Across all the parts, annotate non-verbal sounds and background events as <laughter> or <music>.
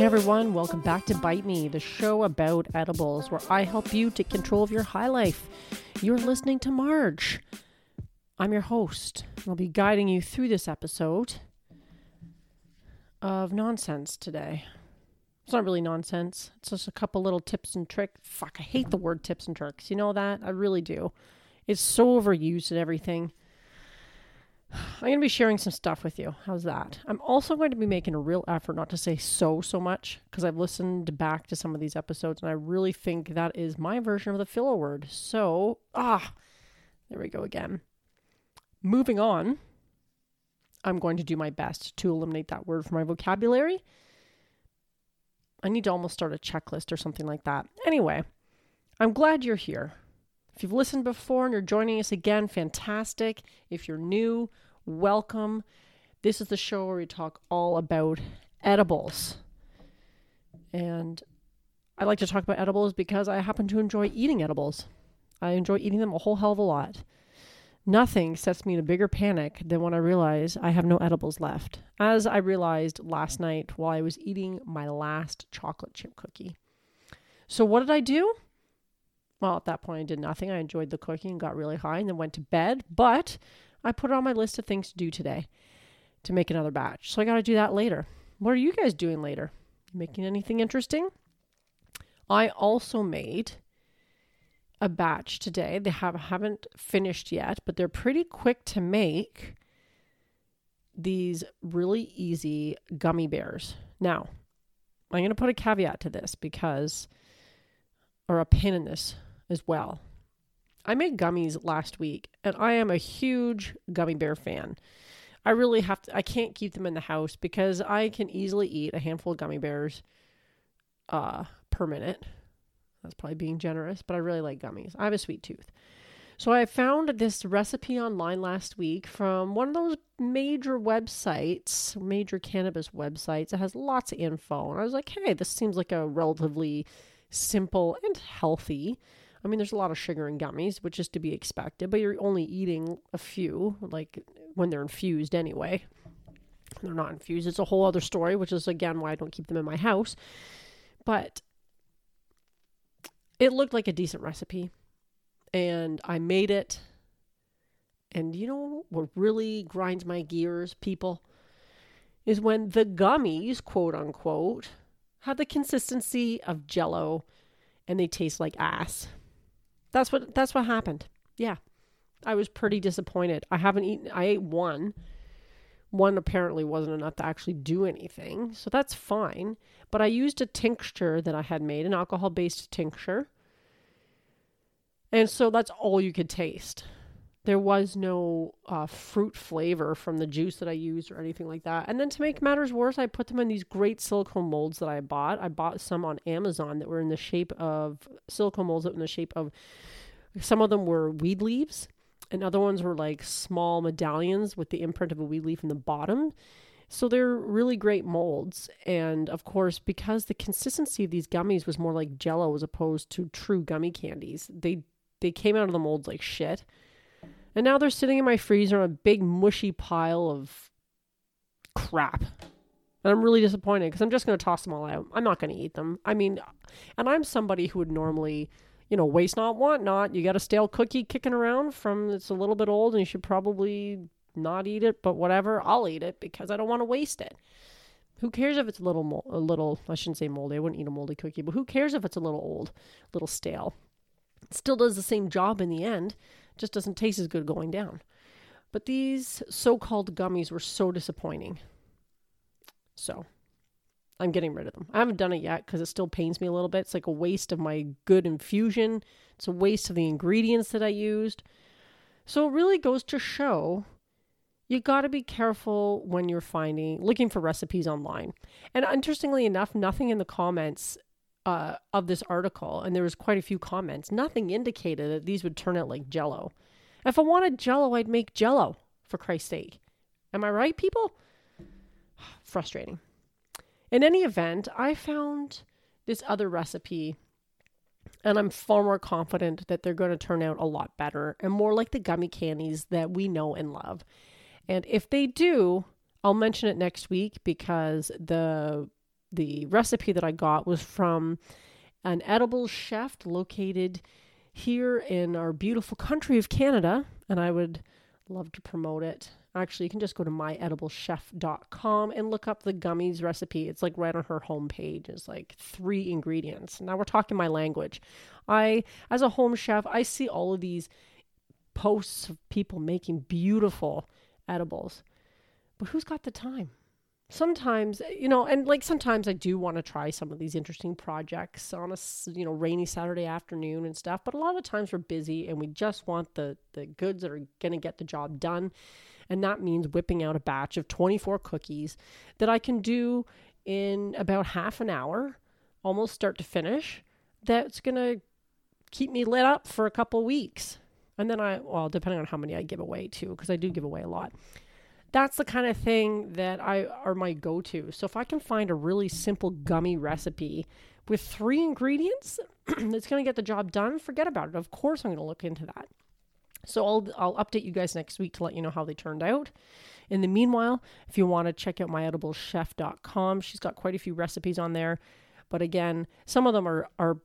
Hey everyone, welcome back to Bite Me, the show about edibles where I help you take control of your high life. You're listening to Marge. I'm your host. I'll be guiding you through this episode of nonsense today. It's not really nonsense. It's just a couple little tips and tricks. Fuck, I hate the word tips and tricks. You know that? I really do. It's so overused and everything. I'm going to be sharing some stuff with you. How's that? I'm also going to be making a real effort not to say so so much because I've listened back to some of these episodes and I really think that is my version of the filler word. So, ah, there we go again. Moving on, I'm going to do my best to eliminate that word from my vocabulary. I need to almost start a checklist or something like that. Anyway, I'm glad you're here. If you've listened before and you're joining us again, fantastic. If you're new, welcome. This is the show where we talk all about edibles. And I like to talk about edibles because I happen to enjoy eating edibles. I enjoy eating them a whole hell of a lot. Nothing sets me in a bigger panic than when I realize I have no edibles left, as I realized last night while I was eating my last chocolate chip cookie. So, what did I do? Well, at that point, I did nothing. I enjoyed the cooking and got really high and then went to bed, but I put it on my list of things to do today to make another batch. So, I got to do that later. What are you guys doing later? Making anything interesting? I also made a batch today. They have haven't finished yet, but they're pretty quick to make. These really easy gummy bears. Now, I'm going to put a caveat to this because or a pin in this as well. I made gummies last week and I am a huge gummy bear fan. I really have to I can't keep them in the house because I can easily eat a handful of gummy bears uh per minute that's probably being generous, but I really like gummies. I have a sweet tooth. So I found this recipe online last week from one of those major websites, major cannabis websites. It has lots of info. And I was like, hey, this seems like a relatively simple and healthy. I mean, there's a lot of sugar in gummies, which is to be expected, but you're only eating a few, like when they're infused anyway. They're not infused. It's a whole other story, which is again why I don't keep them in my house. But it looked like a decent recipe and I made it. And you know what really grinds my gears, people, is when the gummies, quote unquote, have the consistency of jello and they taste like ass. That's what that's what happened. Yeah. I was pretty disappointed. I haven't eaten I ate one. One apparently wasn't enough to actually do anything. So that's fine. But I used a tincture that I had made, an alcohol based tincture. And so that's all you could taste. There was no uh, fruit flavor from the juice that I used or anything like that. And then to make matters worse, I put them in these great silicone molds that I bought. I bought some on Amazon that were in the shape of silicone molds that were in the shape of some of them were weed leaves, and other ones were like small medallions with the imprint of a weed leaf in the bottom. So they're really great molds. And of course, because the consistency of these gummies was more like jello as opposed to true gummy candies, they they came out of the molds like shit. And now they're sitting in my freezer on a big mushy pile of crap. And I'm really disappointed because I'm just going to toss them all out. I'm not going to eat them. I mean, and I'm somebody who would normally, you know, waste not, want not. You got a stale cookie kicking around from it's a little bit old and you should probably not eat it, but whatever, I'll eat it because I don't want to waste it. Who cares if it's a little, a little, I shouldn't say moldy. I wouldn't eat a moldy cookie, but who cares if it's a little old, a little stale? It still does the same job in the end, just doesn't taste as good going down. But these so called gummies were so disappointing. So I'm getting rid of them. I haven't done it yet because it still pains me a little bit. It's like a waste of my good infusion, it's a waste of the ingredients that I used. So it really goes to show you got to be careful when you're finding looking for recipes online. And interestingly enough, nothing in the comments uh, of this article, and there was quite a few comments, nothing indicated that these would turn out like Jello. If I wanted Jello, I'd make Jello. For Christ's sake, am I right, people? <sighs> Frustrating. In any event, I found this other recipe, and I'm far more confident that they're going to turn out a lot better and more like the gummy candies that we know and love. And if they do, I'll mention it next week because the the recipe that I got was from an edible chef located here in our beautiful country of Canada, and I would love to promote it. Actually, you can just go to myedibleChef.com and look up the gummies recipe. It's like right on her homepage. It's like three ingredients. Now we're talking my language. I, as a home chef, I see all of these posts of people making beautiful edibles. But who's got the time? Sometimes eh, you know and like sometimes i do want to try some of these interesting projects on a you know rainy saturday afternoon and stuff but a lot of times we're busy and we just want the the goods that are going to get the job done and that means whipping out a batch of 24 cookies that i can do in about half an hour almost start to finish that's going to keep me lit up for a couple weeks. And then i well depending on how many i give away too because i do give away a lot that's the kind of thing that I are my go-to. So if I can find a really simple gummy recipe with three ingredients <clears throat> that's going to get the job done, forget about it. Of course I'm going to look into that. So I'll I'll update you guys next week to let you know how they turned out. In the meanwhile, if you want to check out myedibleschef.com, she's got quite a few recipes on there. But again, some of them are are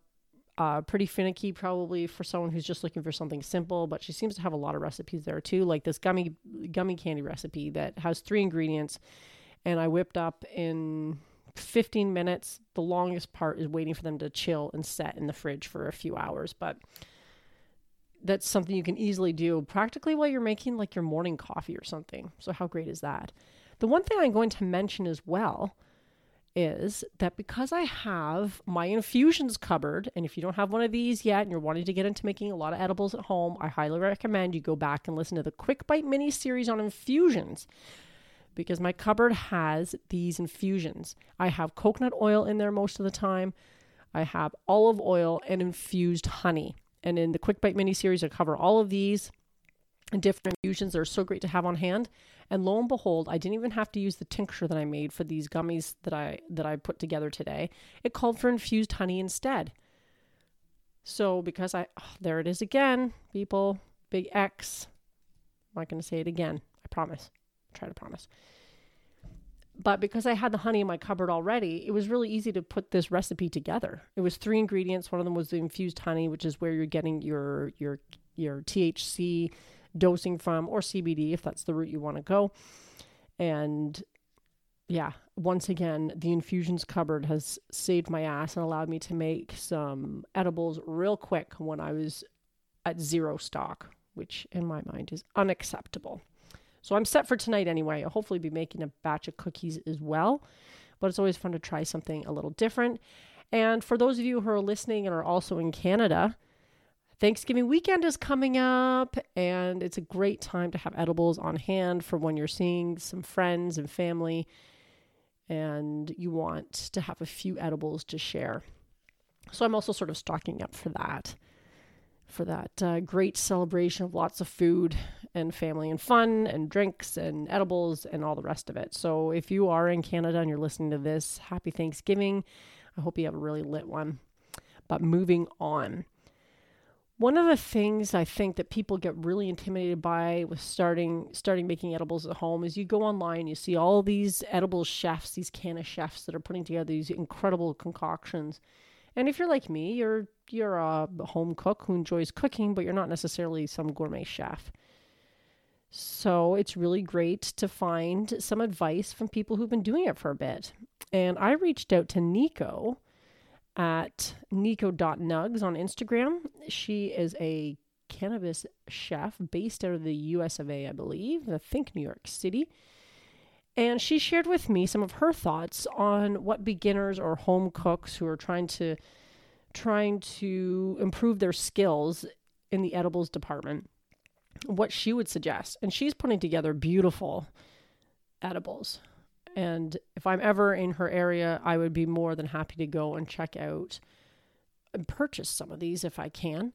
uh, pretty finicky, probably for someone who's just looking for something simple. But she seems to have a lot of recipes there too, like this gummy gummy candy recipe that has three ingredients, and I whipped up in 15 minutes. The longest part is waiting for them to chill and set in the fridge for a few hours, but that's something you can easily do practically while you're making like your morning coffee or something. So how great is that? The one thing I'm going to mention as well is that because I have my infusions cupboard, and if you don't have one of these yet and you're wanting to get into making a lot of edibles at home, I highly recommend you go back and listen to the Quick Bite mini series on infusions because my cupboard has these infusions. I have coconut oil in there most of the time, I have olive oil and infused honey. And in the Quick Bite mini series, I cover all of these and different infusions that are so great to have on hand. And lo and behold, I didn't even have to use the tincture that I made for these gummies that I that I put together today. It called for infused honey instead. So because I oh, there it is again, people, big X. I'm not going to say it again. I promise. I try to promise. But because I had the honey in my cupboard already, it was really easy to put this recipe together. It was three ingredients. One of them was the infused honey, which is where you're getting your your your THC dosing from, or CBD if that's the route you want to go. And yeah, once again, the infusions cupboard has saved my ass and allowed me to make some edibles real quick when I was at zero stock, which in my mind is unacceptable. So I'm set for tonight anyway. I'll hopefully be making a batch of cookies as well, but it's always fun to try something a little different. And for those of you who are listening and are also in Canada, Thanksgiving weekend is coming up, and it's a great time to have edibles on hand for when you're seeing some friends and family and you want to have a few edibles to share. So I'm also sort of stocking up for that, for that uh, great celebration of lots of food and family and fun and drinks and edibles and all the rest of it. So if you are in Canada and you're listening to this, happy Thanksgiving. I hope you have a really lit one. But moving on. One of the things I think that people get really intimidated by with starting starting making edibles at home is you go online, you see all these edible chefs, these canna chefs that are putting together these incredible concoctions. And if you're like me, you're you're a home cook who enjoys cooking, but you're not necessarily some gourmet chef. So it's really great to find some advice from people who've been doing it for a bit. And I reached out to Nico at nico.nugs on Instagram. She is a cannabis chef based out of the US of A, I believe, I think New York City. And she shared with me some of her thoughts on what beginners or home cooks who are trying to trying to improve their skills in the edibles department what she would suggest. And she's putting together beautiful edibles. And if I'm ever in her area, I would be more than happy to go and check out and purchase some of these if I can,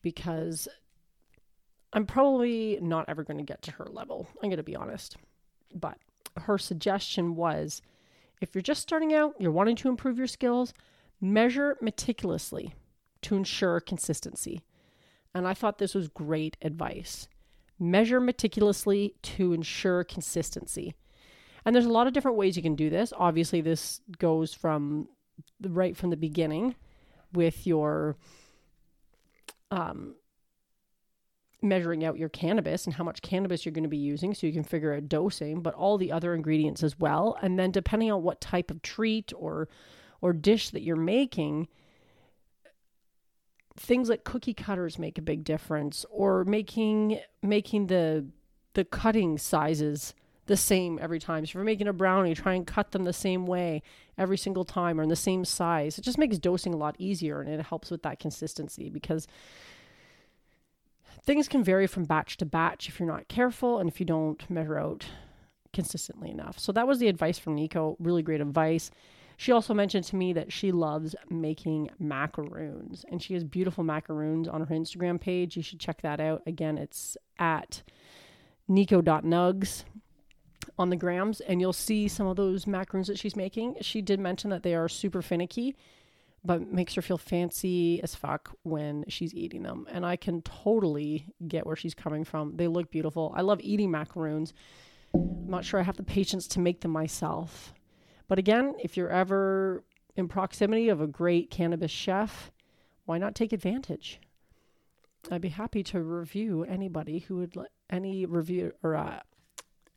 because I'm probably not ever going to get to her level. I'm going to be honest. But her suggestion was if you're just starting out, you're wanting to improve your skills, measure meticulously to ensure consistency. And I thought this was great advice. Measure meticulously to ensure consistency. And there's a lot of different ways you can do this. Obviously, this goes from right from the beginning with your um, measuring out your cannabis and how much cannabis you're going to be using so you can figure out dosing, but all the other ingredients as well. And then depending on what type of treat or or dish that you're making, things like cookie cutters make a big difference or making making the the cutting sizes the same every time. So if you're making a brownie, try and cut them the same way every single time or in the same size. It just makes dosing a lot easier and it helps with that consistency because things can vary from batch to batch if you're not careful and if you don't measure out consistently enough. So that was the advice from Nico. Really great advice. She also mentioned to me that she loves making macaroons and she has beautiful macaroons on her Instagram page. You should check that out. Again, it's at nico.nugs on the grams and you'll see some of those macaroons that she's making. She did mention that they are super finicky, but makes her feel fancy as fuck when she's eating them. And I can totally get where she's coming from. They look beautiful. I love eating macaroons. I'm not sure I have the patience to make them myself. But again, if you're ever in proximity of a great cannabis chef, why not take advantage? I'd be happy to review anybody who would let any review or uh,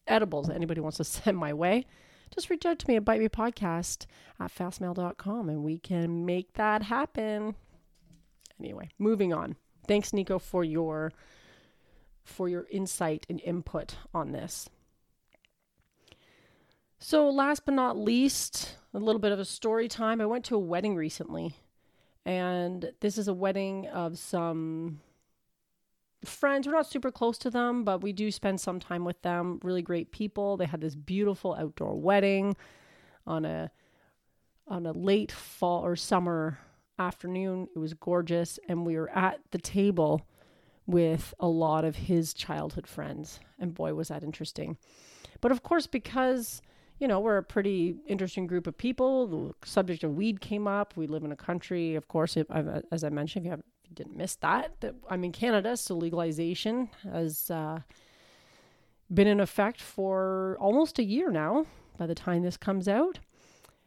edibles anybody wants to <laughs> send my way, just reach out to me at Bite Me Podcast at fastmail.com and we can make that happen. Anyway, moving on. Thanks, Nico, for your for your insight and input on this. So, last but not least, a little bit of a story time. I went to a wedding recently, and this is a wedding of some friends. We're not super close to them, but we do spend some time with them. Really great people. They had this beautiful outdoor wedding on a on a late fall or summer afternoon. It was gorgeous, and we were at the table with a lot of his childhood friends, and boy, was that interesting. But of course, because you know, we're a pretty interesting group of people. The subject of weed came up. We live in a country, of course, if, as I mentioned, if you have didn't miss that. That I'm in Canada, so legalization has uh, been in effect for almost a year now. By the time this comes out,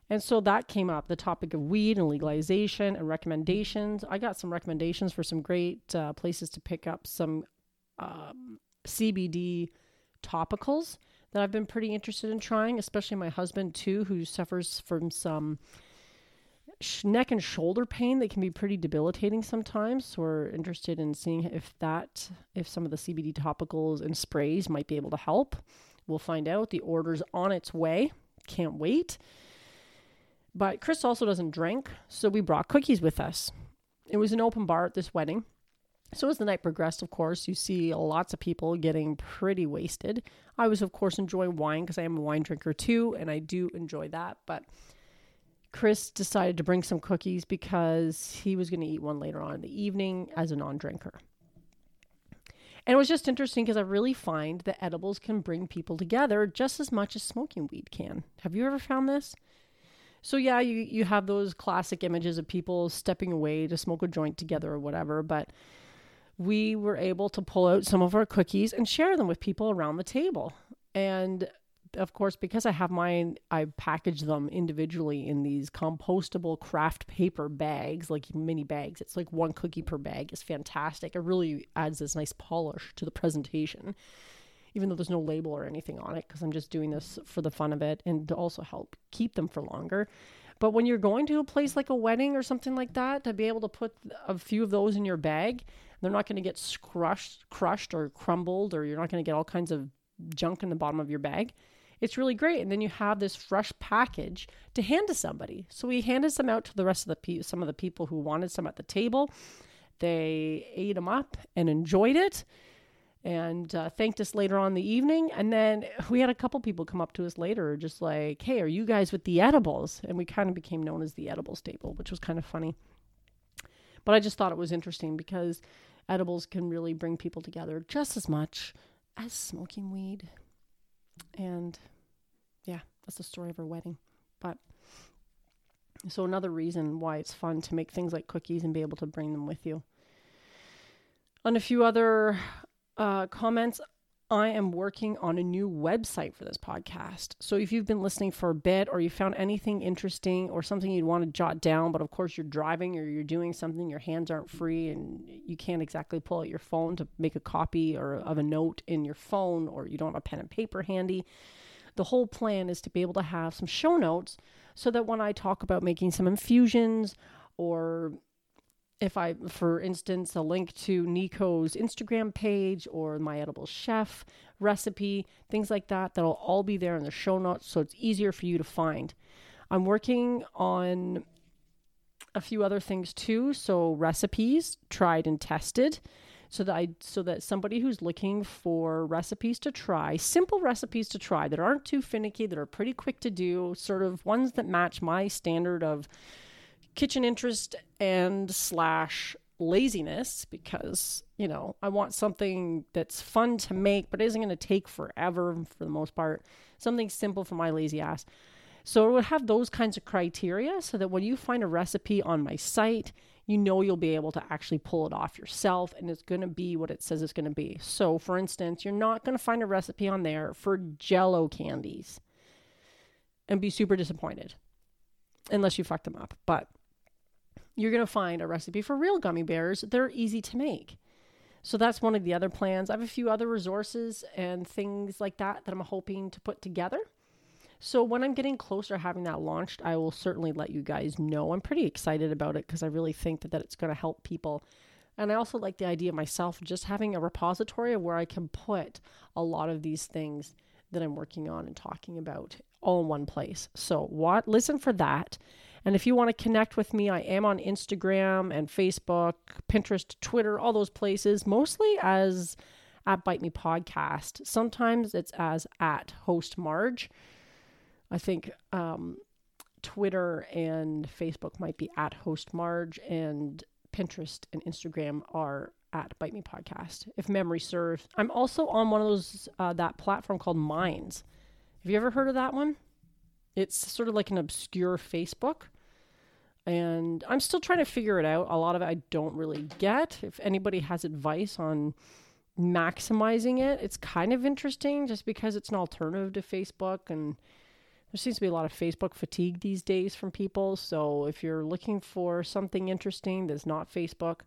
and so that came up the topic of weed and legalization and recommendations. I got some recommendations for some great uh, places to pick up some um, CBD topicals that I've been pretty interested in trying, especially my husband too, who suffers from some neck and shoulder pain that can be pretty debilitating sometimes. So we're interested in seeing if that, if some of the CBD topicals and sprays might be able to help. We'll find out. The order's on its way. Can't wait. But Chris also doesn't drink, so we brought cookies with us. It was an open bar at this wedding. So as the night progressed, of course, you see lots of people getting pretty wasted. I was, of course, enjoying wine because I am a wine drinker too, and I do enjoy that. But Chris decided to bring some cookies because he was going to eat one later on in the evening as a non drinker. And it was just interesting because I really find that edibles can bring people together just as much as smoking weed can. Have you ever found this? So yeah, you you have those classic images of people stepping away to smoke a joint together or whatever, but we were able to pull out some of our cookies and share them with people around the table. And of course, because I have mine, I package them individually in these compostable kraft paper bags, like mini bags. It's like one cookie per bag. It's fantastic. It really adds this nice polish to the presentation, even though there's no label or anything on it, because I'm just doing this for the fun of it and to also help keep them for longer. But when you're going to a place like a wedding or something like that, to be able to put a few of those in your bag, they're not going to get crushed, crushed or crumbled, or you're not going to get all kinds of junk in the bottom of your bag it's really great. And then you have this fresh package to hand to somebody. So we handed some out to the rest of the pe- some of the people who wanted some at the table. They ate them up and enjoyed it and uh, thanked us later on the evening. And then we had a couple people come up to us later, just like, hey, are you guys with the edibles? And we kind of became known as the edibles table, which was kind of funny. But I just thought it was interesting because edibles can really bring people together just as much as smoking weed. And yeah, that's the story of her wedding. But so another reason why it's fun to make things like cookies and be able to bring them with you. On a few other uh, comments, I am working on a new website for this podcast. So if you've been listening for a bit or you found anything interesting or something you'd want to jot down, but of course you're driving or you're doing something, your hands aren't free and you can't exactly pull out your phone to make a copy or of a note in your phone or you don't have a pen and paper handy. The whole plan is to be able to have some show notes so that when I talk about making some infusions or if I, for instance, a link to Nico's Instagram page or my edible chef recipe, things like that, that'll all be there in the show notes so it's easier for you to find. I'm working on a few other things too, so recipes tried and tested so that I so that somebody who's looking for recipes to try, simple recipes to try that aren't too finicky, that are pretty quick to do, sort of ones that match my standard of kitchen interest and slash laziness because you know i want something that's fun to make but isn't going to take forever for the most part. Something simple for my lazy ass. So it would have those kinds of criteria so that when you find a recipe on my site you know you'll be able to actually pull it off yourself and it's going to be what it says it's going to be. So for instance you're not going to find a recipe on there for jello candies and be super disappointed unless you fuck them up. But you're going to find a recipe for real gummy bears. They're easy to make. So that's one of the other plans. I have a few other resources and things like that that I'm hoping to put together. So when I'm getting closer having that launched, I will certainly let you guys know. I'm pretty excited about it because I really think that, that it's going to help people. And I also like the idea myself just having a repository of where I can put a lot of these things that I'm working on and talking about all in one place. So what listen for that. And if you want to connect with me, I am on Instagram and Facebook, Pinterest, Twitter, all those places, mostly as at Bite Me Podcast. Sometimes it's as at Host Marge. I think um, Twitter and Facebook might be at Host Marge, and Pinterest and Instagram are at Bite Me Podcast, if memory serves. I'm also on one of those, uh, that platform called Minds. Have you ever heard of that one? It's sort of like an obscure Facebook. And I'm still trying to figure it out. A lot of it I don't really get. If anybody has advice on maximizing it, it's kind of interesting just because it's an alternative to Facebook. And there seems to be a lot of Facebook fatigue these days from people. So if you're looking for something interesting that's not Facebook,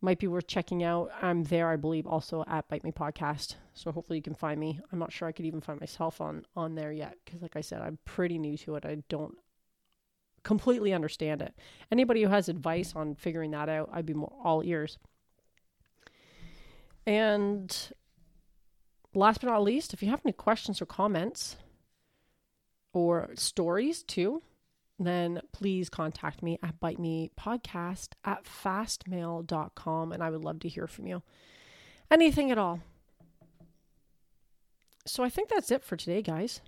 might be worth checking out. I'm there, I believe, also at Bite Me Podcast. So hopefully you can find me. I'm not sure I could even find myself on on there yet because, like I said, I'm pretty new to it. I don't completely understand it. Anybody who has advice on figuring that out, I'd be more, all ears. And last but not least, if you have any questions or comments or stories too, then please contact me at bite me podcast at fastmail.com and I would love to hear from you. Anything at all. So I think that's it for today, guys.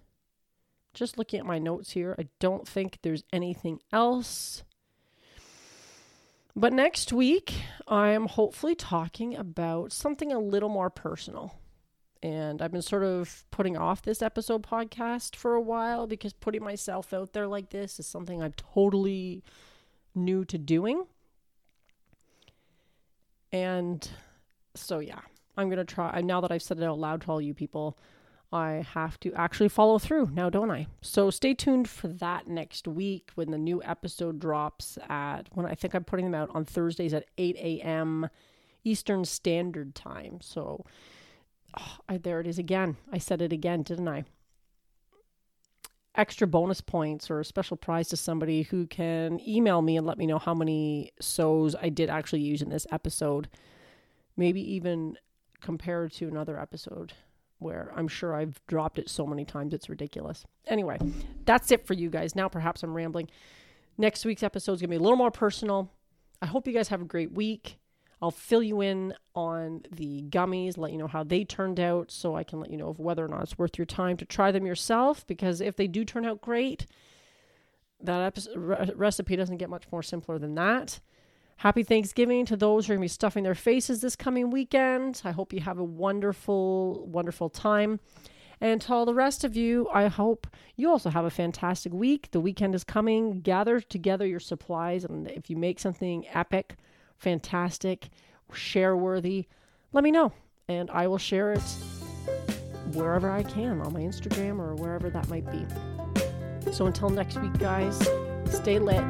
Just looking at my notes here, I don't think there's anything else. But next week, I am hopefully talking about something a little more personal. And I've been sort of putting off this episode podcast for a while because putting myself out there like this is something I'm totally new to doing. And so, yeah, I'm going to try. Now that I've said it out loud to all you people, I have to actually follow through now, don't I? So stay tuned for that next week when the new episode drops at when I think I'm putting them out on Thursdays at 8 a.m. Eastern Standard Time. So oh, there it is again. I said it again, didn't I? Extra bonus points or a special prize to somebody who can email me and let me know how many sows I did actually use in this episode. Maybe even compared to another episode where I'm sure I've dropped it so many times it's ridiculous. Anyway, that's it for you guys. Now perhaps I'm rambling. Next week's episode is going to be a little more personal. I hope you guys have a great week. I'll fill you in on the gummies, let you know how they turned out, so I can let you know of whether or not it's worth your time to try them yourself. Because if they do turn out great, that episode, re- recipe doesn't get much more simpler than that. Happy Thanksgiving to those who are going to be stuffing their faces this coming weekend. I hope you have a wonderful, wonderful time. And to all the rest of you, I hope you also have a fantastic week. The weekend is coming. Gather together your supplies, and if you make something epic, fantastic, share worthy, let me know and I will share it wherever I can on my Instagram or wherever that might be. So until next week, guys, stay lit.